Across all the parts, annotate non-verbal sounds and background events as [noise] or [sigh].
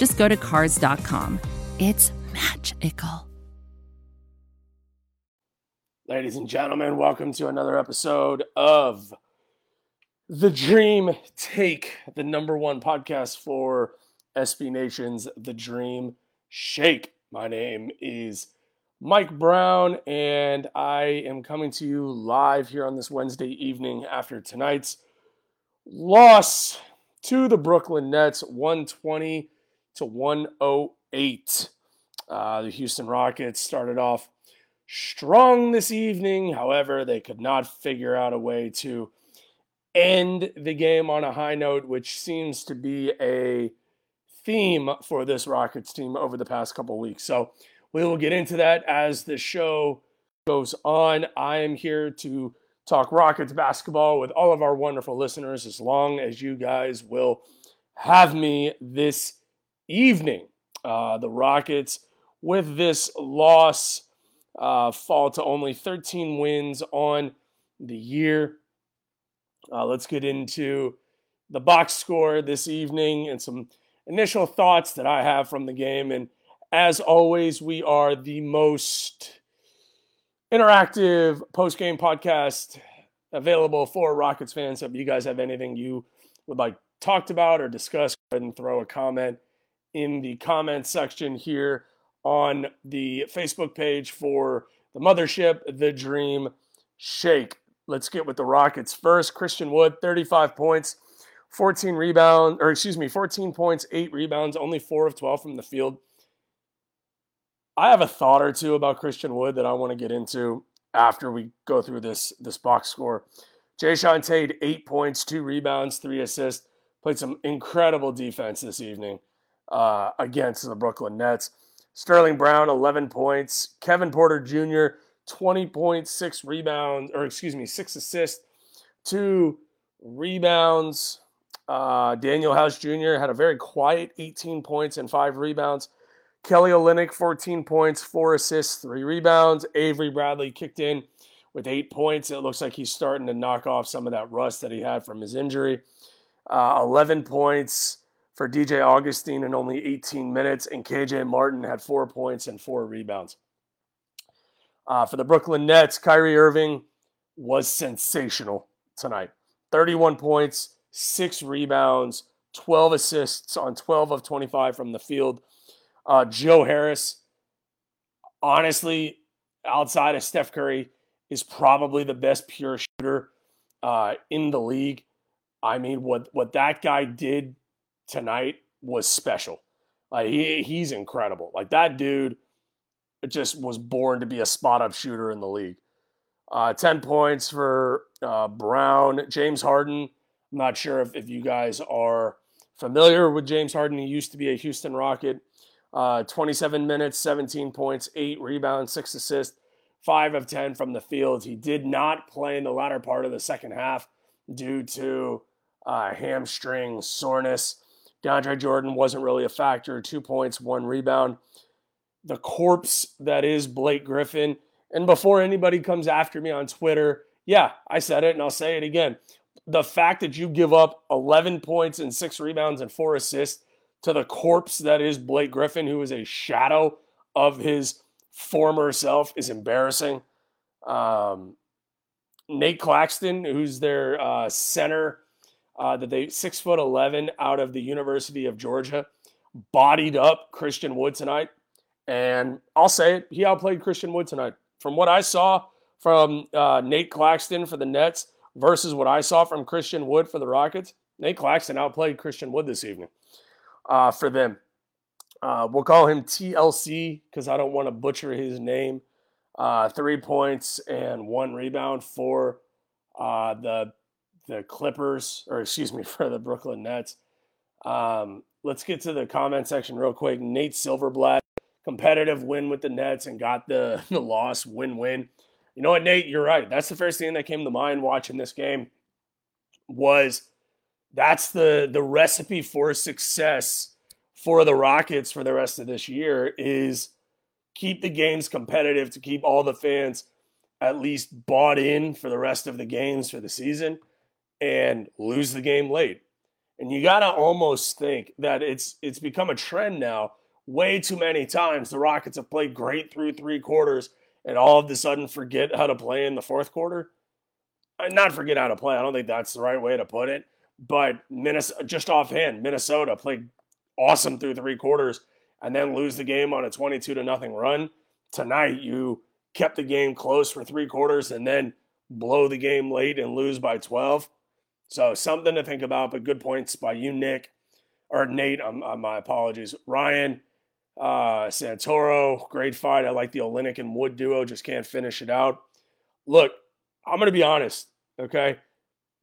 just go to Cars.com. It's magical. Ladies and gentlemen, welcome to another episode of The Dream Take, the number one podcast for SB Nation's The Dream Shake. My name is Mike Brown, and I am coming to you live here on this Wednesday evening after tonight's loss to the Brooklyn Nets, 120 to 108. Uh, the Houston Rockets started off strong this evening. However, they could not figure out a way to end the game on a high note, which seems to be a theme for this Rockets team over the past couple weeks. So we will get into that as the show goes on. I am here to talk Rockets basketball with all of our wonderful listeners as long as you guys will have me this evening. Uh, the Rockets, with this loss, uh, fall to only 13 wins on the year. Uh, let's get into the box score this evening and some initial thoughts that I have from the game. And as always, we are the most interactive post game podcast available for Rockets fans. So if you guys have anything you would like talked about or discussed, go ahead and throw a comment in the comments section here on the Facebook page for the mothership, The Dream Shake. Let's get with the Rockets first. Christian Wood, 35 points, 14 rebounds, or excuse me, 14 points, eight rebounds, only four of 12 from the field. I have a thought or two about Christian Wood that I want to get into after we go through this this box score. Jae'Sean Tate, eight points, two rebounds, three assists. Played some incredible defense this evening uh, against the Brooklyn Nets. Sterling Brown, 11 points. Kevin Porter Jr., 20.6 rebounds, or excuse me, six assists, two rebounds. Uh, Danuel House Jr. had a very quiet 18 points and five rebounds. Kelly Olynyk, 14 points, four assists, three rebounds. Avery Bradley kicked in with eight points. It looks like he's starting to knock off some of that rust that he had from his injury. Uh, 11 points for DJ Augustin in only 18 minutes, and KJ Martin had four points and four rebounds. Uh, for the Brooklyn Nets, Kyrie Irving was sensational tonight 31 points, six rebounds, 12 assists on 12 of 25 from the field. Uh, Joe Harris, honestly, outside of Steph Curry, is probably the best pure shooter uh, in the league. I mean, what what that guy did tonight was special. Like he he's incredible. Like that dude just was born to be a spot up shooter in the league. Uh, 10 points for uh, Brown. James Harden. I'm not sure if, if you guys are familiar with James Harden. He used to be a Houston Rocket. Uh, 27 minutes, 17 points, eight rebounds, six assists, five of 10 from the field. He did not play in the latter part of the second half due to uh, hamstring soreness. DeAndre Jordan wasn't really a factor. Two points, one rebound. The corpse that is Blake Griffin. And before anybody comes after me on Twitter, yeah, I said it and I'll say it again. The fact that you give up 11 points and six rebounds and four assists to the corpse that is Blake Griffin, who is a shadow of his former self, is embarrassing. Um, Nate Claxton, who's their uh, center uh, that they six foot eleven out of the University of Georgia, bodied up Christian Wood tonight, and I'll say it, he outplayed Christian Wood tonight. From what I saw from uh, Nate Claxton for the Nets versus what I saw from Christian Wood for the Rockets, Nate Claxton outplayed Christian Wood this evening uh, for them. Uh, we'll call him TLC because I don't want to butcher his name. Uh, three points and one rebound for uh, the the Clippers, or excuse me, [laughs] for the Brooklyn Nets. Um, let's get to the comment section real quick. Nate Silverblatt, competitive win with the Nets and got the, [laughs] the loss win win. You know what, Nate? You're right. That's the first thing that came to mind watching this game was that's the the recipe for success for the Rockets for the rest of this year is keep the games competitive to keep all the fans at least bought in for the rest of the games for the season and lose the game late. And you got to almost think that it's it's become a trend now. Way too many times the Rockets have played great through three quarters and all of a sudden forget how to play in the fourth quarter. Uh, not forget how to play. I don't think that's the right way to put it. But Minnesota, just offhand, Minnesota played awesome through three quarters and then lose the game on a 22 to nothing run. Tonight, you kept the game close for three quarters and then blow the game late and lose by 12. So something to think about, but good points by you, Nick, or Nate. I'm, I'm my apologies. Ryan, uh, Santoro, great fight. I like the Olynyk and Wood duo. Just can't finish it out. Look, I'm going to be honest. Okay,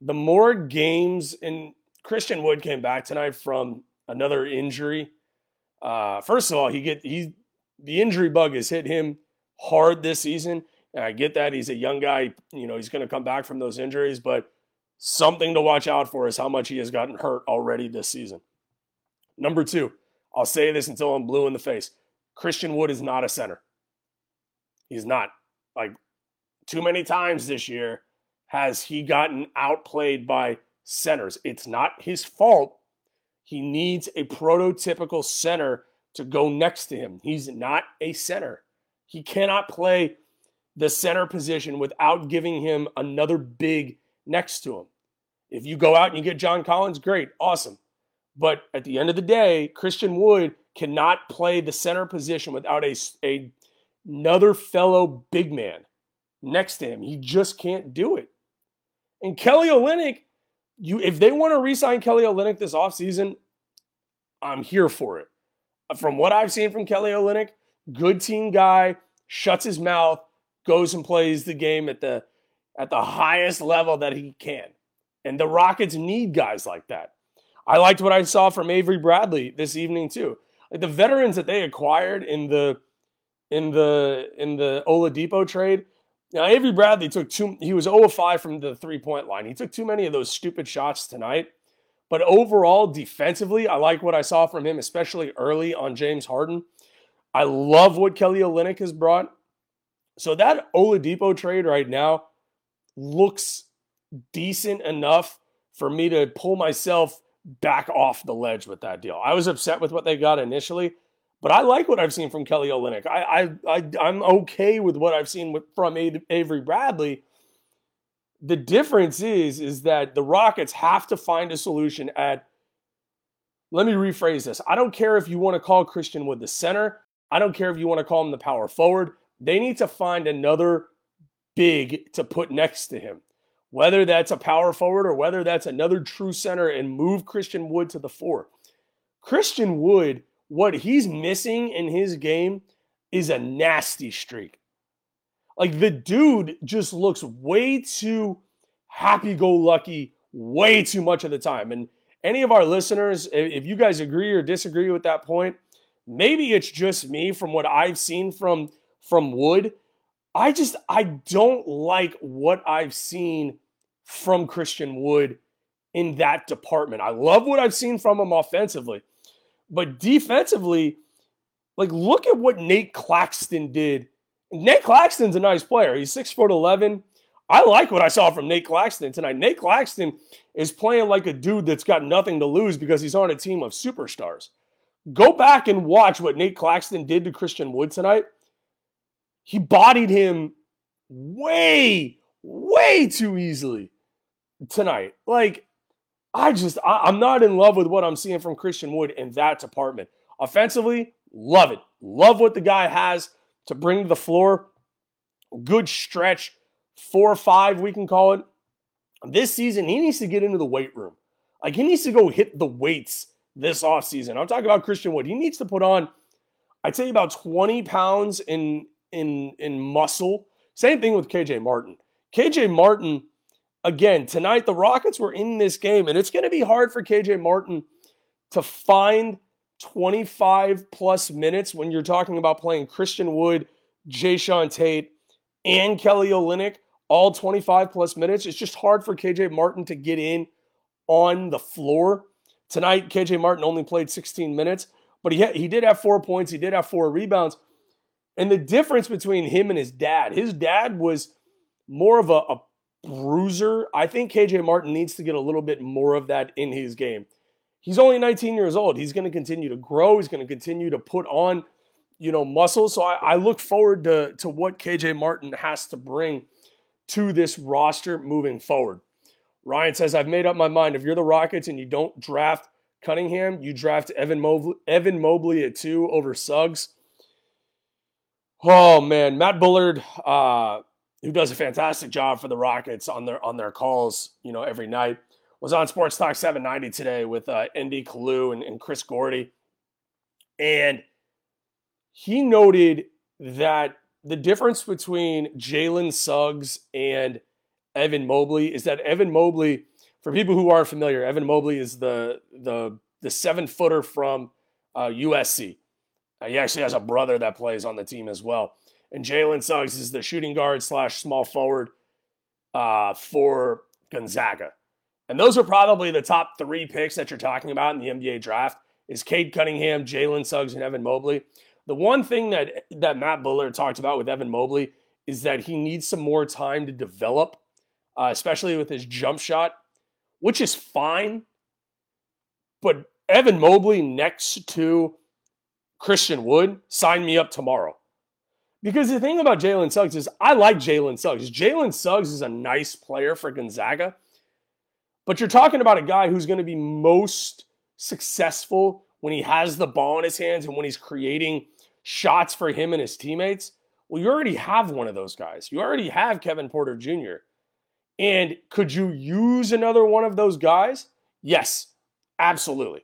the more games and Christian Wood came back tonight from another injury. Uh, first of all, he get he the injury bug has hit him hard this season. And I get that he's a young guy, you know, he's going to come back from those injuries, but something to watch out for is how much he has gotten hurt already this season. Number two, I'll say this until I'm blue in the face. Christian Wood is not a center. He's not. Like too many times this year has he gotten outplayed by centers. It's not his fault. He needs a prototypical center to go next to him. He's not a center. He cannot play the center position without giving him another big next to him. If you go out and you get John Collins, great, awesome. But at the end of the day, Christian Wood cannot play the center position without a, a another fellow big man next to him. He just can't do it. And Kelly Olynyk, you if they want to re-sign Kelly Olynyk this offseason, I'm here for it. From what I've seen from Kelly Olynyk, good team guy, shuts his mouth, goes and plays the game at the at the highest level that he can. And the Rockets need guys like that. I liked what I saw from Avery Bradley this evening too. Like the veterans that they acquired in the in the in the Oladipo trade. Now Avery Bradley took two. He was 0 5 from the three point line. He took too many of those stupid shots tonight. But overall, defensively, I like what I saw from him, especially early on James Harden. I love what Kelly Olynyk has brought. So that Oladipo trade right now looks decent enough for me to pull myself back off the ledge with that deal. I was upset with what they got initially, but I like what I've seen from Kelly Olynyk. I, I, I am okay with what I've seen with, from Avery Bradley. The difference is is that the Rockets have to find a solution at. Let me rephrase this. I don't care if you want to call Christian Wood the center. I don't care if you want to call him the power forward. They need to find another big to put next to him, whether that's a power forward or whether that's another true center and move Christian Wood to the four. Christian Wood, what he's missing in his game is a nasty streak. Like the dude just looks way too happy go lucky way too much of the time. And any of our listeners, if you guys agree or disagree with that point, maybe it's just me from what I've seen from from Wood. I just I don't like what I've seen from Christian Wood in that department. I love what I've seen from him offensively, but defensively, like look at what Nate Claxton did. Nate Claxton's a nice player. He's six foot eleven. I like what I saw from Nate Claxton tonight. Nate Claxton is playing like a dude that's got nothing to lose because he's on a team of superstars. Go back and watch what Nate Claxton did to Christian Wood tonight. He bodied him way, way too easily tonight. Like, I just, I, am not in love with what I'm seeing from Christian Wood in that department. Offensively, love it. Love what the guy has to bring to the floor. Good stretch, four or five, we can call it. This season, he needs to get into the weight room. Like, he needs to go hit the weights this offseason. I'm talking about Christian Wood. He needs to put on, I'd say about 20 pounds in in in muscle. Same thing with KJ Martin. KJ Martin, again, tonight the Rockets were in this game, and it's going to be hard for KJ Martin to find 25 plus minutes when you're talking about playing Christian Wood, Jae'Sean Tate, and Kelly Olynyk all 25 plus minutes. It's just hard for KJ Martin to get in on the floor. Tonight, KJ Martin only played 16 minutes, but he, he did have four points. He did have four rebounds. And the difference between him and his dad, his dad was more of a, a bruiser. I think KJ Martin needs to get a little bit more of that in his game. He's only 19 years old. He's going to continue to grow. He's going to continue to put on, you know, muscle. So I, I look forward to, to what KJ Martin has to bring to this roster moving forward. Ryan says, I've made up my mind. If you're the Rockets and you don't draft Cunningham, you draft Evan Mobley, Evan Mobley at two over Suggs. Oh man, Matt Bullard, uh, who does a fantastic job for the Rockets on their on their calls, you know, every night, was on Sports Talk 790 today with uh, Andy Kalu and, and Chris Gordy, and he noted that the difference between Jalen Suggs and Evan Mobley is that Evan Mobley, for people who aren't familiar, Evan Mobley is the the the seven footer from uh, USC. He actually has a brother that plays on the team as well. And Jalen Suggs is the shooting guard slash small forward uh, for Gonzaga. And those are probably the top three picks that you're talking about in the NBA draft is Cade Cunningham, Jalen Suggs, and Evan Mobley. The one thing that, that Matt Bullard talked about with Evan Mobley is that he needs some more time to develop, uh, especially with his jump shot, which is fine. But Evan Mobley next to Christian Wood, sign me up tomorrow. Because the thing about Jalen Suggs is I like Jalen Suggs. Jalen Suggs is a nice player for Gonzaga. But you're talking about a guy who's going to be most successful when he has the ball in his hands and when he's creating shots for him and his teammates. Well, you already have one of those guys. You already have Kevin Porter Jr. And could you use another one of those guys? Yes, absolutely.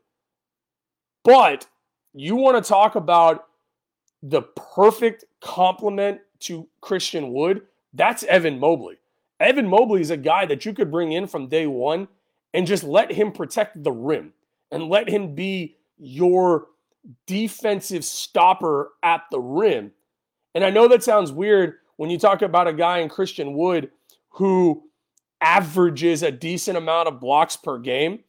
But you want to talk about the perfect complement to Christian Wood? That's Evan Mobley. Evan Mobley is a guy that you could bring in from day one and just let him protect the rim and let him be your defensive stopper at the rim. And I know that sounds weird when you talk about a guy in Christian Wood who averages a decent amount of blocks per game.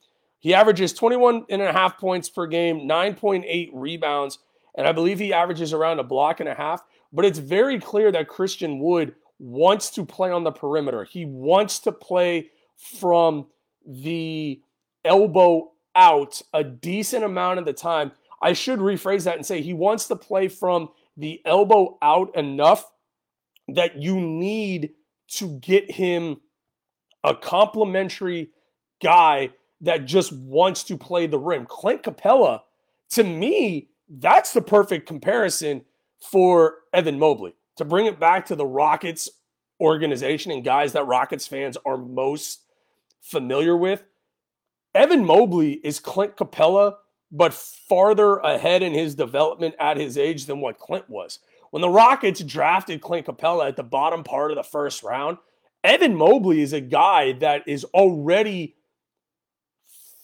He averages 21 and a half points per game, 9.8 rebounds, and I believe he averages around a block and a half. But it's very clear that Christian Wood wants to play on the perimeter. He wants to play from the elbow out a decent amount of the time. I should rephrase that and say he wants to play from the elbow out enough that you need to get him a complimentary guy that just wants to play the rim. Clint Capela, to me, that's the perfect comparison for Evan Mobley. To bring it back to the Rockets organization and guys that Rockets fans are most familiar with, Evan Mobley is Clint Capela, but farther ahead in his development at his age than what Clint was. When the Rockets drafted Clint Capela at the bottom part of the first round, Evan Mobley is a guy that is already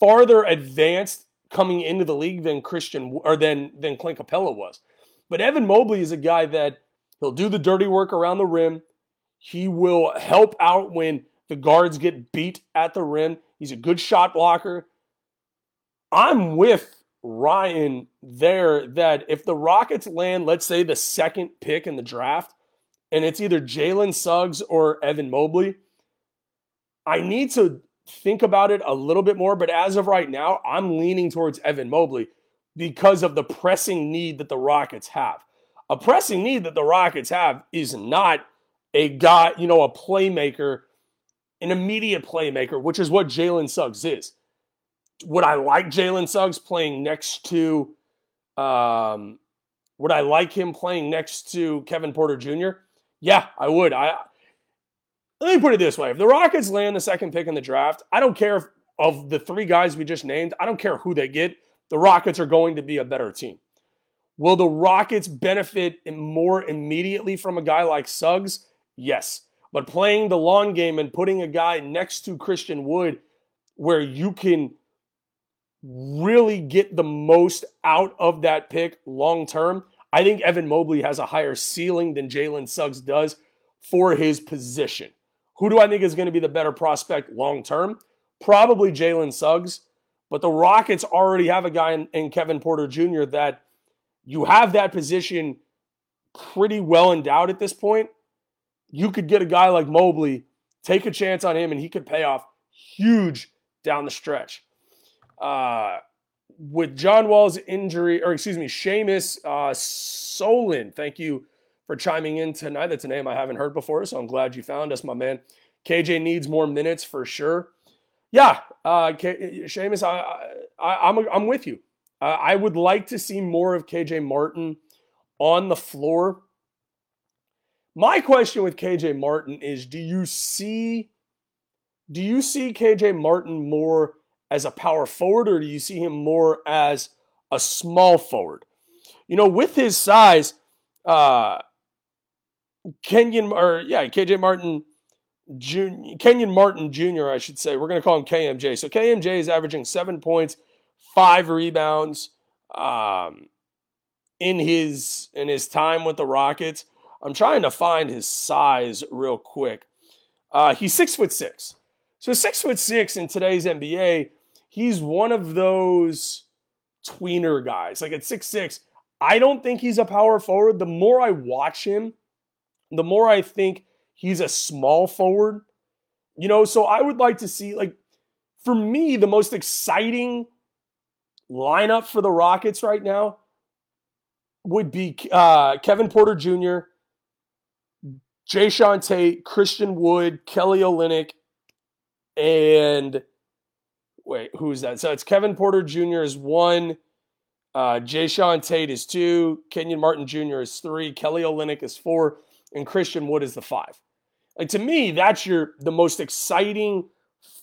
farther advanced coming into the league than Christian or than than Clint Capela was. But Evan Mobley is a guy that he'll do the dirty work around the rim. He will help out when the guards get beat at the rim. He's a good shot blocker. I'm with Ryan there that if the Rockets land, let's say the second pick in the draft, and it's either Jalen Suggs or Evan Mobley, I need to think about it a little bit more. But as of right now, I'm leaning towards Evan Mobley because of the pressing need that the Rockets have. A pressing need that the Rockets have is not a guy, you know, a playmaker, an immediate playmaker, which is what Jalen Suggs is. Would I like Jalen Suggs playing next to, um, would I like him playing next to Kevin Porter Jr.? Yeah, I would. I let me put it this way: if the Rockets land the second pick in the draft, I don't care if of the three guys we just named, I don't care who they get. The Rockets are going to be a better team. Will the Rockets benefit more immediately from a guy like Suggs? Yes. But playing the long game and putting a guy next to Christian Wood where you can really get the most out of that pick long term, I think Evan Mobley has a higher ceiling than Jalen Suggs does for his position. Who do I think is going to be the better prospect long term? Probably Jalen Suggs. But the Rockets already have a guy in, in, Kevin Porter Jr. that you have that position pretty well endowed at this point. You could get a guy like Mobley, take a chance on him, and he could pay off huge down the stretch. Uh, with John Wall's injury, or excuse me, Seamus uh, Solin, thank you for chiming in tonight. That's a name I haven't heard before, so I'm glad you found us, my man. KJ needs more minutes for sure. Yeah, uh, K- Seamus, I, I, I'm, I'm with you. Uh, I would like to see more of KJ Martin on the floor. My question with KJ Martin is do you see do you see KJ Martin more as a power forward or do you see him more as a small forward? You know, with his size, uh Kenyon or yeah, KJ Martin Junior, Kenyon Martin Jr., I should say. We're going to call him KMJ. So KMJ is averaging seven points, five rebounds um, in his in his time with the Rockets. I'm trying to find his size real quick. Uh, he's six foot six. So six foot six in today's NBA, he's one of those tweener guys. Like at six six, I don't think he's a power forward. The more I watch him, the more I think he's a small forward. You know, so I would like to see like for me the most exciting lineup for the Rockets right now would be uh, Kevin Porter Jr., Jae'Sean Tate, Christian Wood, Kelly Olynyk, and wait, who's that? So it's Kevin Porter Jr. is one, uh, Jae'Sean Tate is two, Kenyon Martin Jr. is three, Kelly Olynyk is four, and Christian Wood is the five. Like to me, that's your the most exciting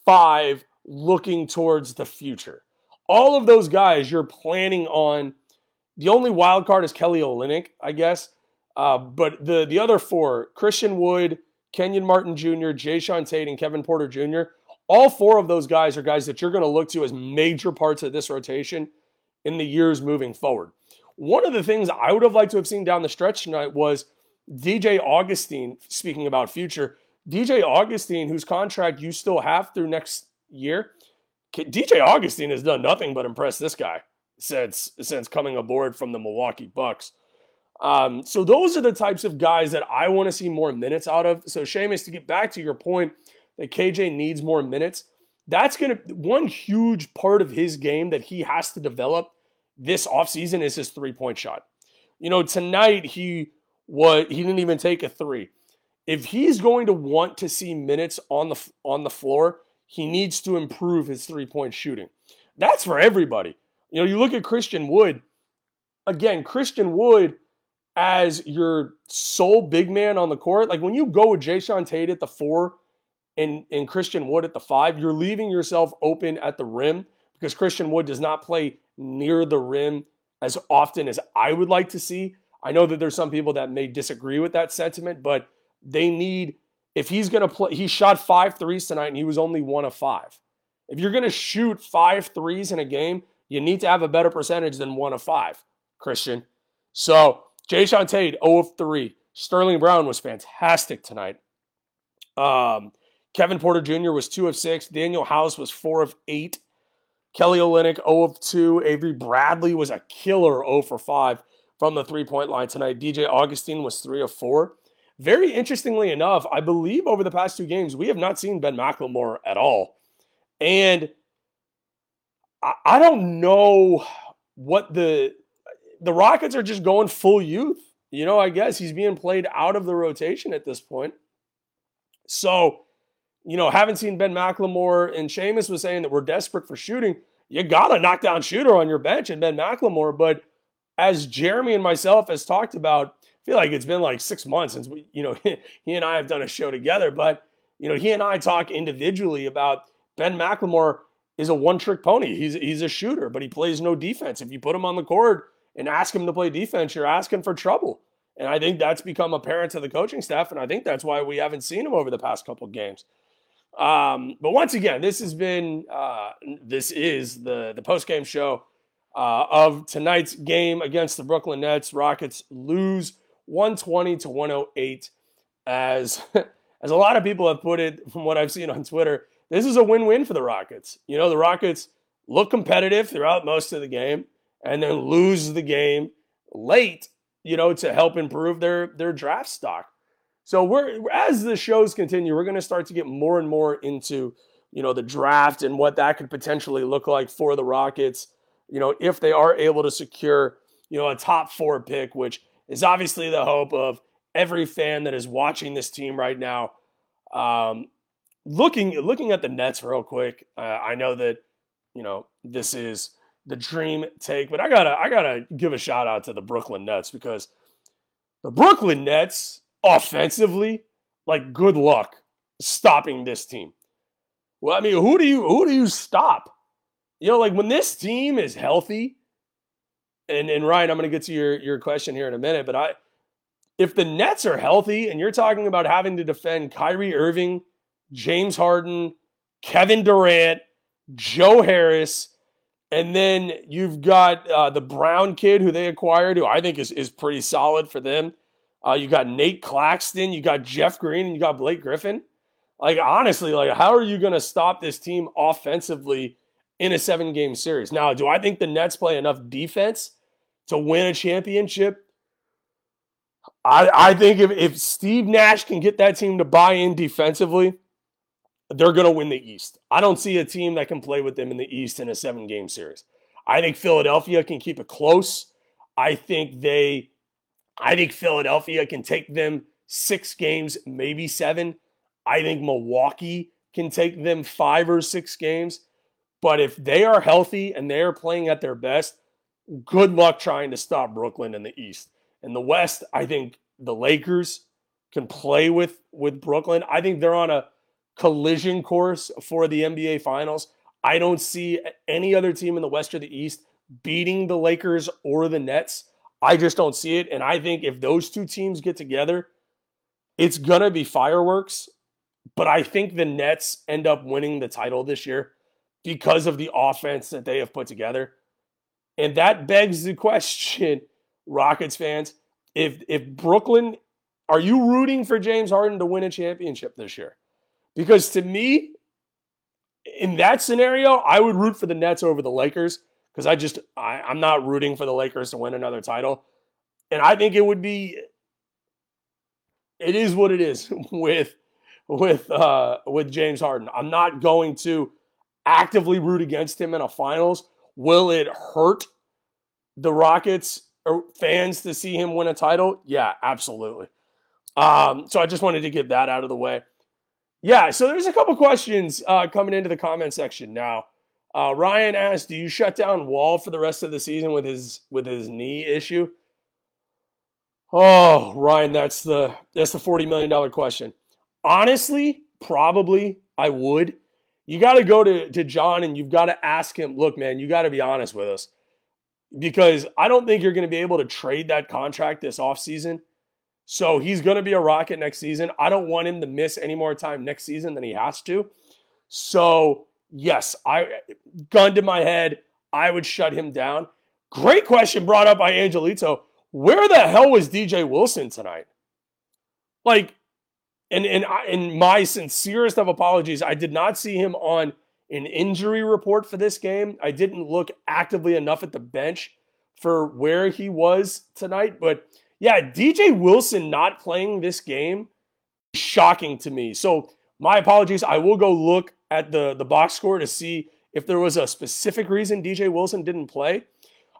five looking towards the future. All of those guys you're planning on. The only wild card is Kelly Olynyk, I guess. Uh, but the the other four, Christian Wood, Kenyon Martin Jr., Jae'Sean Tate, and Kevin Porter Jr., all four of those guys are guys that you're going to look to as major parts of this rotation in the years moving forward. One of the things I would have liked to have seen down the stretch tonight was DJ Augustin, speaking about future, DJ Augustin, whose contract you still have through next year, DJ Augustin has done nothing but impress this guy since since coming aboard from the Milwaukee Bucks. Um, so those are the types of guys that I want to see more minutes out of. So Seamus, to get back to your point that KJ needs more minutes, that's gonna one huge part of his game that he has to develop this offseason is his three-point shot. You know, tonight he what he didn't even take a three. If he's going to want to see minutes on the on the floor, he needs to improve his three-point shooting. That's for everybody. You know, you look at Christian Wood. Again, Christian Wood as your sole big man on the court. Like when you go with Jae'Sean Tate at the four and, and Christian Wood at the five, you're leaving yourself open at the rim because Christian Wood does not play near the rim as often as I would like to see. I know that there's some people that may disagree with that sentiment, but they need, if he's going to play, he shot five threes tonight and he was only one of five. If you're going to shoot five threes in a game, you need to have a better percentage than one of five, Christian. So, Jae'Sean Tate, 0 of 3. Sterling Brown was fantastic tonight. Um, Kevin Porter Jr. was 2 of 6. Danuel House was 4 of 8. Kelly Olynyk, 0 of 2. Avery Bradley was a killer 0 for 5 from the three point line tonight. DJ Augustin was three of four. Very interestingly enough, I believe over the past two games, we have not seen Ben McLemore at all. And I, don't know what the the Rockets are just going full youth. You know, I guess he's being played out of the rotation at this point. So, you know, haven't seen Ben McLemore and Seamus was saying that we're desperate for shooting. You got a knockdown shooter on your bench and Ben McLemore, but as Jeremy and myself has talked about, I feel like it's been like six months since we, you know, [laughs] he and I have done a show together. But you know, he and I talk individually about Ben McLemore is a one-trick pony. He's he's a shooter, but he plays no defense. If you put him on the court and ask him to play defense, you're asking for trouble. And I think that's become apparent to the coaching staff, and I think that's why we haven't seen him over the past couple games. Um, but once again, this has been uh, this is the the post game show uh, of tonight's game against the Brooklyn Nets. Rockets lose 120 to 108 as [laughs] as a lot of people have put it from what I've seen on Twitter. This is a win-win for the Rockets. You know, the Rockets look competitive throughout most of the game and then lose the game late, you know, to help improve their their draft stock. So we're as the shows continue, we're going to start to get more and more into, you know, the draft and what that could potentially look like for the Rockets. You know, if they are able to secure, you know, a top four pick, which is obviously the hope of every fan that is watching this team right now. Um, looking looking at the Nets real quick, uh, I know that you know this is the dream take, but I gotta I gotta give a shout out to the Brooklyn Nets because the Brooklyn Nets offensively, like good luck stopping this team. Well, I mean, who do you who do you stop? You know, like when this team is healthy, and and Ryan, I'm gonna get to your your question here in a minute, but I if the Nets are healthy and you're talking about having to defend Kyrie Irving, James Harden, Kevin Durant, Joe Harris, and then you've got uh, the Brown kid who they acquired, who I think is, is pretty solid for them. Uh, you got Nate Claxton, you got Jeff Green, and you got Blake Griffin. Like honestly, like how are you going to stop this team offensively in a seven game series? Now, do I think the Nets play enough defense to win a championship? I, I think if, if Steve Nash can get that team to buy in defensively, they're going to win the East. I don't see a team that can play with them in the East in a seven game series. I think Philadelphia can keep it close. I think they I think Philadelphia can take them six games, maybe seven. I think Milwaukee can take them five or six games. But if they are healthy and they are playing at their best, good luck trying to stop Brooklyn in the East. In the West, I think the Lakers can play with with Brooklyn. I think they're on a collision course for the NBA Finals. I don't see any other team in the West or the East beating the Lakers or the Nets. I just don't see it. And I think if those two teams get together, it's going to be fireworks. But I think the Nets end up winning the title this year because of the offense that they have put together. And that begs the question, Rockets fans, if if Brooklyn, are you rooting for James Harden to win a championship this year? Because to me, in that scenario, I would root for the Nets over the Lakers because I just I, I'm not rooting for the Lakers to win another title. And I think it would be it is what it is [laughs] with with uh with James Harden. I'm not going to actively root against him in a finals. Will it hurt the Rockets or fans to see him win a title? Yeah, absolutely. Um, so I just wanted to get that out of the way. Yeah, so there's a couple questions uh, coming into the comment section now. Uh, Ryan asked, "Do you shut down Wall for the rest of the season with his with his knee issue?" Oh, Ryan, that's the that's the forty million dollar question. Honestly, probably I would. You got to go to to John and you've got to ask him. Look, man, you got to be honest with us because I don't think you're going to be able to trade that contract this offseason. So he's going to be a Rocket next season. I don't want him to miss any more time next season than he has to. So yes, I gun to my head, I would shut him down. Great question brought up by Angelito. Where the hell was DJ Wilson tonight? Like, and and I, in my sincerest of apologies, I did not see him on an injury report for this game. I didn't look actively enough at the bench for where he was tonight. But yeah, DJ Wilson not playing this game, shocking to me. So my apologies. I will go look at the, the box score to see if there was a specific reason DJ Wilson didn't play.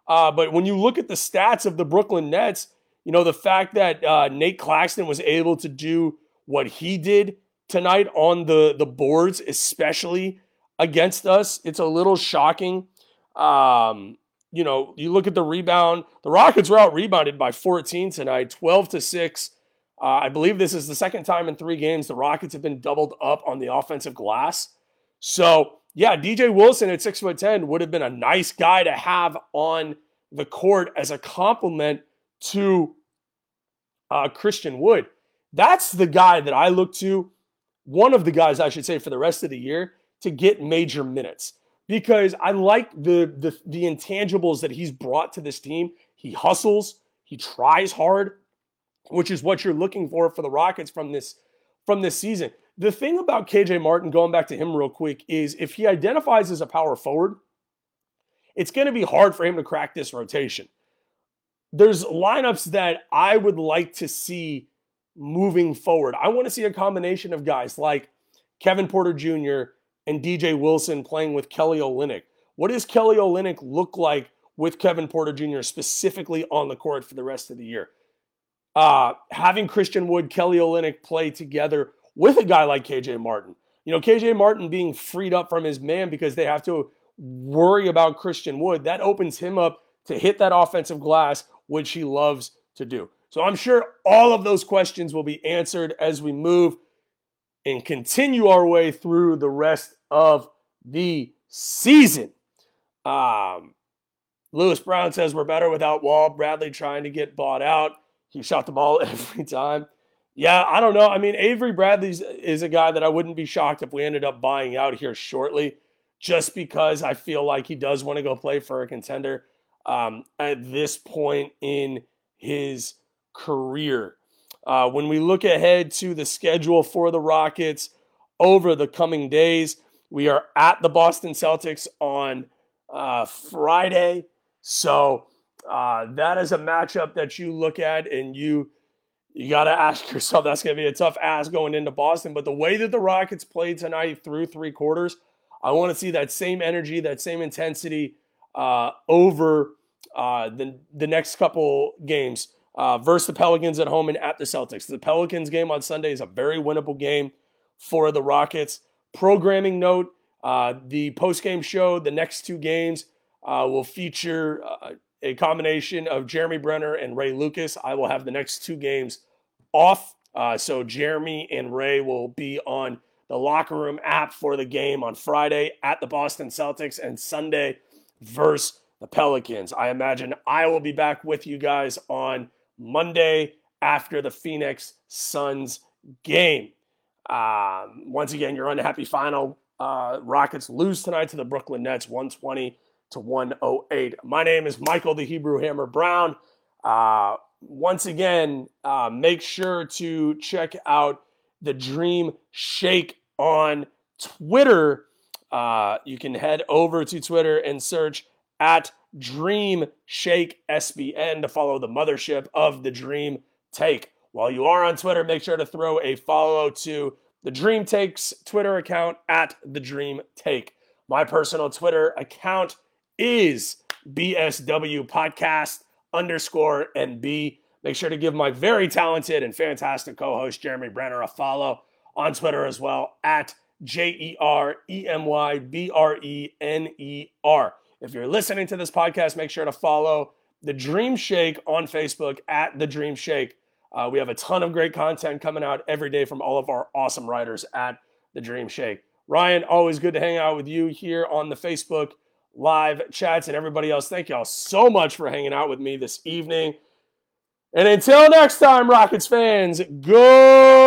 Uh, but when you look at the stats of the Brooklyn Nets, you know, the fact that uh, Nate Claxton was able to do what he did tonight on the, the boards, especially against us, it's a little shocking. Um, you know, you look at the rebound, the Rockets were out rebounded by 14 tonight, 12 to 6. Uh, I believe this is the second time in three games the Rockets have been doubled up on the offensive glass. So, yeah, DJ Wilson at six foot 10 would have been a nice guy to have on the court as a complement to uh, Christian Wood. That's the guy that I look to one of the guys, I should say, for the rest of the year to get major minutes because I like the the the intangibles that he's brought to this team. He hustles, he tries hard, which is what you're looking for for the Rockets from this from this season. The thing about KJ Martin, going back to him real quick, is if he identifies as a power forward, it's going to be hard for him to crack this rotation. There's lineups that I would like to see moving forward. I want to see a combination of guys like Kevin Porter Jr. and DJ Wilson playing with Kelly Olynyk. What does Kelly Olynyk look like with Kevin Porter Jr. specifically on the court for the rest of the year? Uh, having Christian Wood, Kelly Olynyk play together with a guy like KJ Martin. You know, KJ Martin being freed up from his man because they have to worry about Christian Wood, that opens him up to hit that offensive glass, which he loves to do. So I'm sure all of those questions will be answered as we move and continue our way through the rest of the season. Um, Lewis Brown says we're better without Wall. Bradley trying to get bought out. He shot the ball [laughs] every time. Yeah, I don't know. I mean, Avery Bradley is a guy that I wouldn't be shocked if we ended up buying out here shortly, just because I feel like he does want to go play for a contender um, at this point in his career. Uh, when we look ahead to the schedule for the Rockets over the coming days, we are at the Boston Celtics on uh, Friday. So uh, that is a matchup that you look at and you you got to ask [laughs] yourself that's going to be a tough ask going into Boston. But the way that the Rockets played tonight through three quarters, I want to see that same energy, that same intensity uh, over uh, the the next couple games uh, versus the Pelicans at home and at the Celtics. The Pelicans game on Sunday is a very winnable game for the Rockets. Programming note uh, the post game show, the next two games uh, will feature uh, a combination of Jeremy Brenner and Ray Lucas. I will have the next two games off. Uh, so Jeremy and Ray will be on the locker room app for the game on Friday at the Boston Celtics and Sunday versus the Pelicans. I imagine I will be back with you guys on Monday after the Phoenix Suns game. Um, once again, your unhappy final. Uh, Rockets lose tonight to the Brooklyn Nets, 120 to 108. My name is Michael the Hebrew Hammer Brown. Uh, once again, uh, make sure to check out the Dream Shake on Twitter. Uh, you can head over to Twitter and search at Dream Shake SBN to follow the mothership of the Dream Take. While you are on Twitter, make sure to throw a follow to the Dream Takes Twitter account at the Dream Take. My personal Twitter account is BSW Podcast underscore NB. Make sure to give my very talented and fantastic co-host Jeremy Brenner a follow on Twitter as well at J E R E M Y B R E N E R. If you're listening to this podcast, make sure to follow the Dream Shake on Facebook at the Dream Shake. Uh, we have a ton of great content coming out every day from all of our awesome writers at the Dream Shake. Ryan, always good to hang out with you here on the Facebook live chats and everybody else. Thank y'all so much for hanging out with me this evening. And until next time, Rockets fans, go!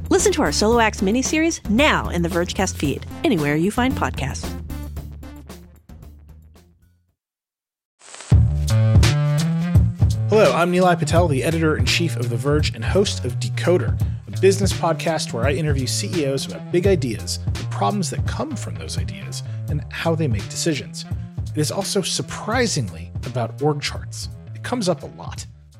Listen to our Solo Acts miniseries now in the Vergecast feed, anywhere you find podcasts. Hello, I'm Nilay Patel, the editor in chief of The Verge and host of Decoder, a business podcast where I interview CEOs about big ideas, the problems that come from those ideas and how they make decisions. It is also surprisingly about org charts. It comes up a lot.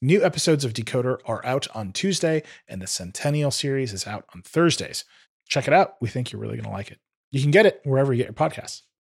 New episodes of Decoder are out on Tuesday, and the Centennial series is out on Thursdays. Check it out. We think you're really going to like it. You can get it wherever you get your podcasts.